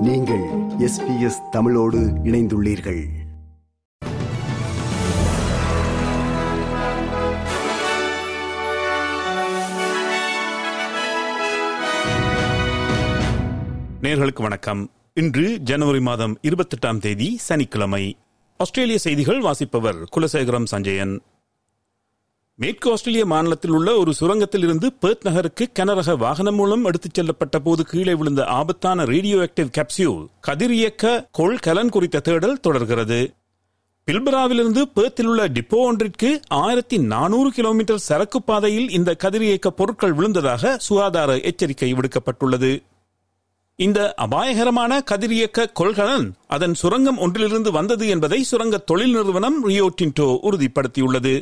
நீங்கள் எஸ்பிஎஸ் தமிழோடு இணைந்துள்ளீர்கள். நேர்களுக்கு வணக்கம். இன்று ஜனவரி மாதம் இருபத்தெட்டாம் தேதி சனிக்கிழமை. ஆஸ்திரேலிய செய்திகள் வாசிப்பவர் குலசேகரம் சஞ்சயன். மேற்கு ஆஸ்திரேலிய மாநிலத்தில் உள்ள ஒரு சுரங்கத்தில் இருந்து பேர்த் நகருக்கு கனரக வாகனம் மூலம் எடுத்துச் செல்லப்பட்ட போது கீழே விழுந்த ஆபத்தான ரேடியோ ஆக்டிவ் கேப்சியூல் கதிரியக்க கொள்கலன் குறித்த தேடல் தொடர்கிறது. பில்பராவிலிருந்து பேர்த்தில் உள்ள டிப்போ ஒன்றிற்கு ஆயிரத்தி நானூறு கிலோமீட்டர் சரக்கு பாதையில் இந்த கதிரியக்க பொருட்கள் விழுந்ததாக சுகாதார எச்சரிக்கை விடுக்கப்பட்டுள்ளது. இந்த அபாயகரமான கதிரியக்க கொள்கலன் அதன் சுரங்கம் ஒன்றிலிருந்து வந்தது என்பதை சுரங்க தொழில் நிறுவனம் ரியோ டின்டோ உறுதிப்படுத்தியுள்ளது.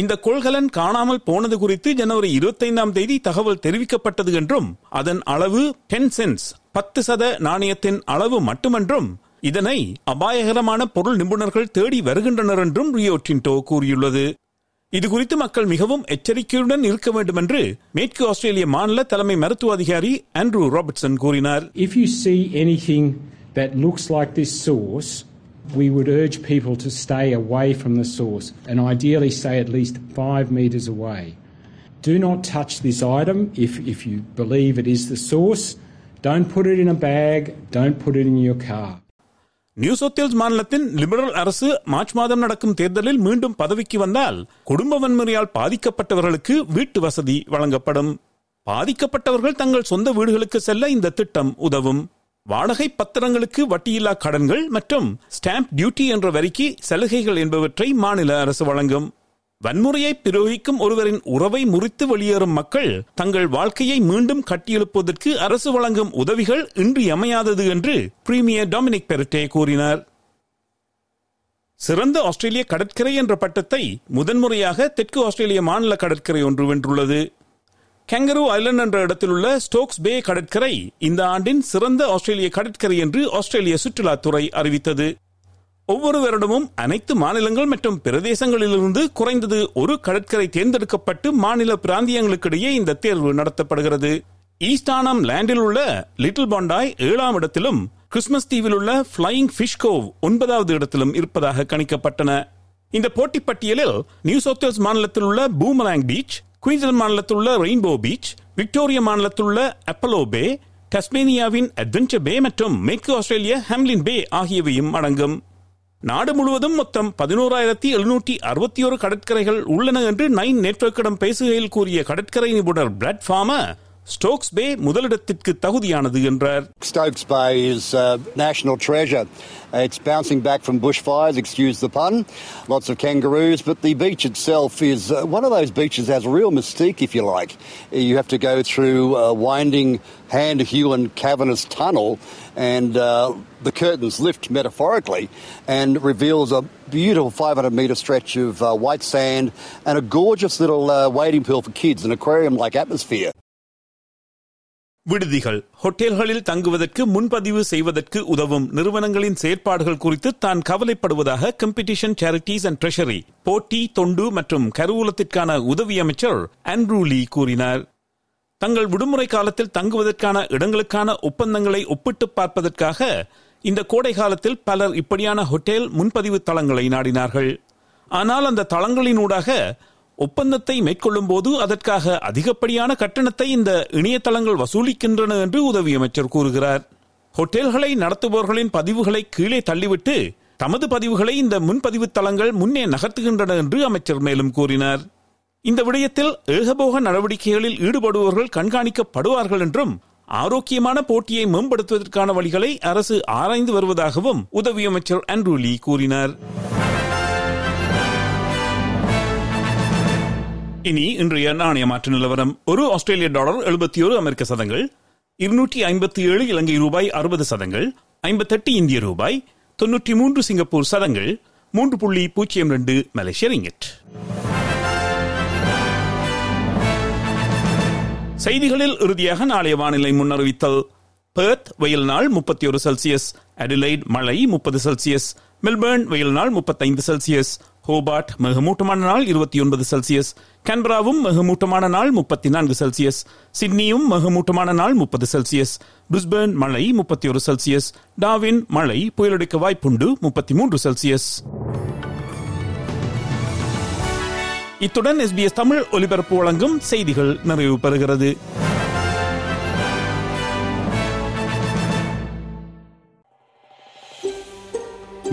இந்த கொள்கலன் காணாமல் போனது குறித்து ஜனவரி இருபத்தைந்தாம் தேதி தகவல் தெரிவிக்கப்பட்டது என்றும் அதன் அளவு டென் சென்ஸ் பத்து சத நாணயத்தின் அளவு மட்டுமென்றும் இதனை அபாயகரமான பொருள் நிபுணர்கள் தேடி வருகின்றனர் என்றும் ரியோ டின்டோ கூறியுள்ளது. இதுகுறித்து மக்கள் மிகவும் எச்சரிக்கையுடன் இருக்க வேண்டும் என்று மேற்கு ஆஸ்திரேலிய மாநில தலைமை மருத்துவ அதிகாரி ஆண்ட்ரூ ராபர்ட்சன் கூறினார். If you see anything that looks like this source, we would urge people to stay away from the source and ideally stay at least five metres away. Do not touch this item if, if you believe it is the source. Don't put it in a bag, don't put it in your car. New South மாநிலத்தின் liberal அரசு March மாதம் நடக்கும் தேர்தலில் மீண்டும் பதவிக்கு வந்தால் குடும்ப வன்முறையால் பாதிக்கப்பட்டவர்களுக்கு வீட்டு வசதி வழங்கப்படும் பாதிக்கப்பட்டவர்கள் தங்கள் சொந்த வீடுகளுக்கு செல்ல இந்த திட்டம் உதவும் வாடகை பத்திரங்களுக்கு வட்டியில்லா கடன்கள் மற்றும் ஸ்டாம்ப் டியூட்டி என்ற வரிக்கு சலுகைகள் என்பவற்றை மாநில அரசு வழங்கும். வன்முறையை பிரயோகிக்கும் ஒருவரின் உறவை முறித்து வெளியேறும் மக்கள் தங்கள் வாழ்க்கையை மீண்டும் கட்டியெழுப்புவதற்கு அரசு வழங்கும் உதவிகள் இன்றியமையாதது என்று பிரீமியர் டொமினிக் பெருட்டே கூறினார். சிறந்த ஆஸ்திரேலிய கடற்கரை என்ற பட்டத்தை முதன்முறையாக தெற்கு ஆஸ்திரேலிய மாநில கடற்கரை ஒன்று வென்றுள்ளது. கெங்கரோ ஐலண்ட் என்ற இடத்தில் உள்ள ஸ்டோக்ஸ் பே கடற்கரை இந்த ஆண்டின் சிறந்த ஆஸ்திரேலிய கடற்கரை என்று ஆஸ்திரேலிய சுற்றுலாத்துறை அறிவித்தது. ஒவ்வொரு வருடமும் அனைத்து மாநிலங்கள் மற்றும் பிரதேசங்களிலிருந்து குறைந்தது ஒரு கடற்கரை தேர்ந்தெடுக்கப்பட்டு மாநில பிராந்தியங்களுக்கிடையே இந்த தேர்வு நடத்தப்படுகிறது. ஈஸ்டானம் லேண்டில் உள்ள லிட்டில் பாண்டாய் ஏழாம் இடத்திலும் கிறிஸ்துமஸ் தீவில் உள்ள பிளையிங் ஃபிஷ்கோவ் ஒன்பதாவது இடத்திலும் இருப்பதாக கணிக்கப்பட்டன. இந்த போட்டி பட்டியலில் நியூ சவுத் மாநிலத்தில் உள்ள பூமலாங் பீச் குயின்ஸ்லாந்து மாநிலத்தில் உள்ள ரெயின்போ பீச் விக்டோரியா மாநிலத்தில் உள்ள அப்பலோ பே டஸ்மேனியாவின் அட்வென்ச்சர் பே மற்றும் மேற்கு ஆஸ்திரேலிய ஹாம்லின் பே ஆகியவையும் அடங்கும். நாடு முழுவதும் மொத்தம் பதினோராயிரத்தி எழுநூற்றி அறுபத்தி ஒரு கடற்கரைகள் உள்ளன என்று நைன் நெட்வொர்க்கிடம் பேசுகையில் கூறிய கடற்கரை நிபுணர் பிராட் ஃபார்மர் ஸ்டோக்ஸ் பே முதலிடத்திற்கு தகுதியானது என்றார் Stokes Bay is a national treasure. It's bouncing back from bushfires, excuse the pun. Lots of kangaroos, but the beach itself is uh, one of those beaches that has a real mystique, if you like. You have to go through a winding, hand-hewn, cavernous tunnel, and uh, the curtains lift metaphorically and reveals a beautiful 500 metre stretch of uh, white sand and a gorgeous little uh, wading pool for kids, an aquarium-like atmosphere. விடுதிகள். ஹோட்டல்களில் தங்குவதற்கு முன்பதிவு செய்வதற்கு உதவும் நிறுவனங்களின் செயற்பாடுகள் குறித்து தான் கவலைப்படுவதாக கம்பெடிஷன் சேரிட்டிஸ் அண்ட் ட்ரெஷரி போட்டி தொண்டு மற்றும் கருவூலத்திற்கான உதவி அமைச்சர் ஆண்ட்ரூ லீ கூறினார். தங்கள் விடுமுறை காலத்தில் தங்குவதற்கான இடங்களுக்கான ஒப்பந்தங்களை ஒப்பிட்டு பார்ப்பதற்காக இந்த கோடை காலத்தில் பலர் இப்படியான ஹோட்டல் முன்பதிவு தளங்களை நாடினார்கள். ஆனால் அந்த தளங்களினூடாக ஒப்பந்தத்தை மேற்கொள்ளும் போது அதற்காக அதிகப்படியான கட்டணத்தை இந்த இணையதளங்கள் வசூலிக்கின்றன என்று உதவி அமைச்சர் கூறுகிறார். ஹோட்டல்களை நடத்துபவர்களின் பதிவுகளை கீழே தள்ளிவிட்டு தமது பதிவுகளை இந்த முன்பதிவு தளங்கள் முன்னே நகர்த்துகின்றன என்று அமைச்சர் மேலும் கூறினார். இந்த விடயத்தில் ஏகபோக நடவடிக்கைகளில் ஈடுபடுபவர்கள் கண்காணிக்கப்படுவார்கள் என்றும் ஆரோக்கியமான போட்டியை மேம்படுத்துவதற்கான வழிகளை அரசு ஆராய்ந்து வருவதாகவும் உதவி அமைச்சர் ஆண்ட்ரூலி கூறினார். இனி இன்றைய நாணய மாற்று நிலவரம். ஒரு ஆஸ்திரேலிய டாலர் எழுபத்தி ஒரு அமெரிக்க சதங்கள் இருநூற்றி ஐம்பத்தி ஏழு இலங்கை ரூபாய் அறுபது சதங்கள் ஐம்பத்தெட்டு இந்திய ரூபாய் தொன்னூற்றி மூன்று சிங்கப்பூர் சதங்கள் மூன்று புள்ளி பூஜ்ஜியம் ரெண்டு மலேசிய ரிங்கெட். செய்திகளில் இறுதியாக நாளைய வானிலை முன்னறிவித்தல். பெர்த் வெயில் நாள் முப்பத்தி ஒரு செல்சியஸ் அடிலைட் மழை முப்பது செல்சியஸ் மெல்பர்ன் வெயில் நாள் முப்பத்தைந்து செல்சியஸ் ஹோபார்ட் மிகமூட்டமான நாள் இருபத்தி ஒன்பது செல்சியஸ். கேன்பராவும் மிகமூட்டமான நாள் முப்பத்தி நான்கு செல்சியஸ். சிட்னியும் மிகமூட்டமான நாள் முப்பது செல்சியஸ். பிரிஸ்பர்ன் மழை முப்பத்தி ஒரு செல்சியஸ். டாவின் மழை புயலடிக்க வாய்ப்புண்டு முப்பத்தி மூன்று செல்சியஸ். இத்துடன் எஸ்பிஎஸ் தமிழ் ஒலிபரப்பு வழங்கும் செய்திகள் நிறைவு பெறுகிறது.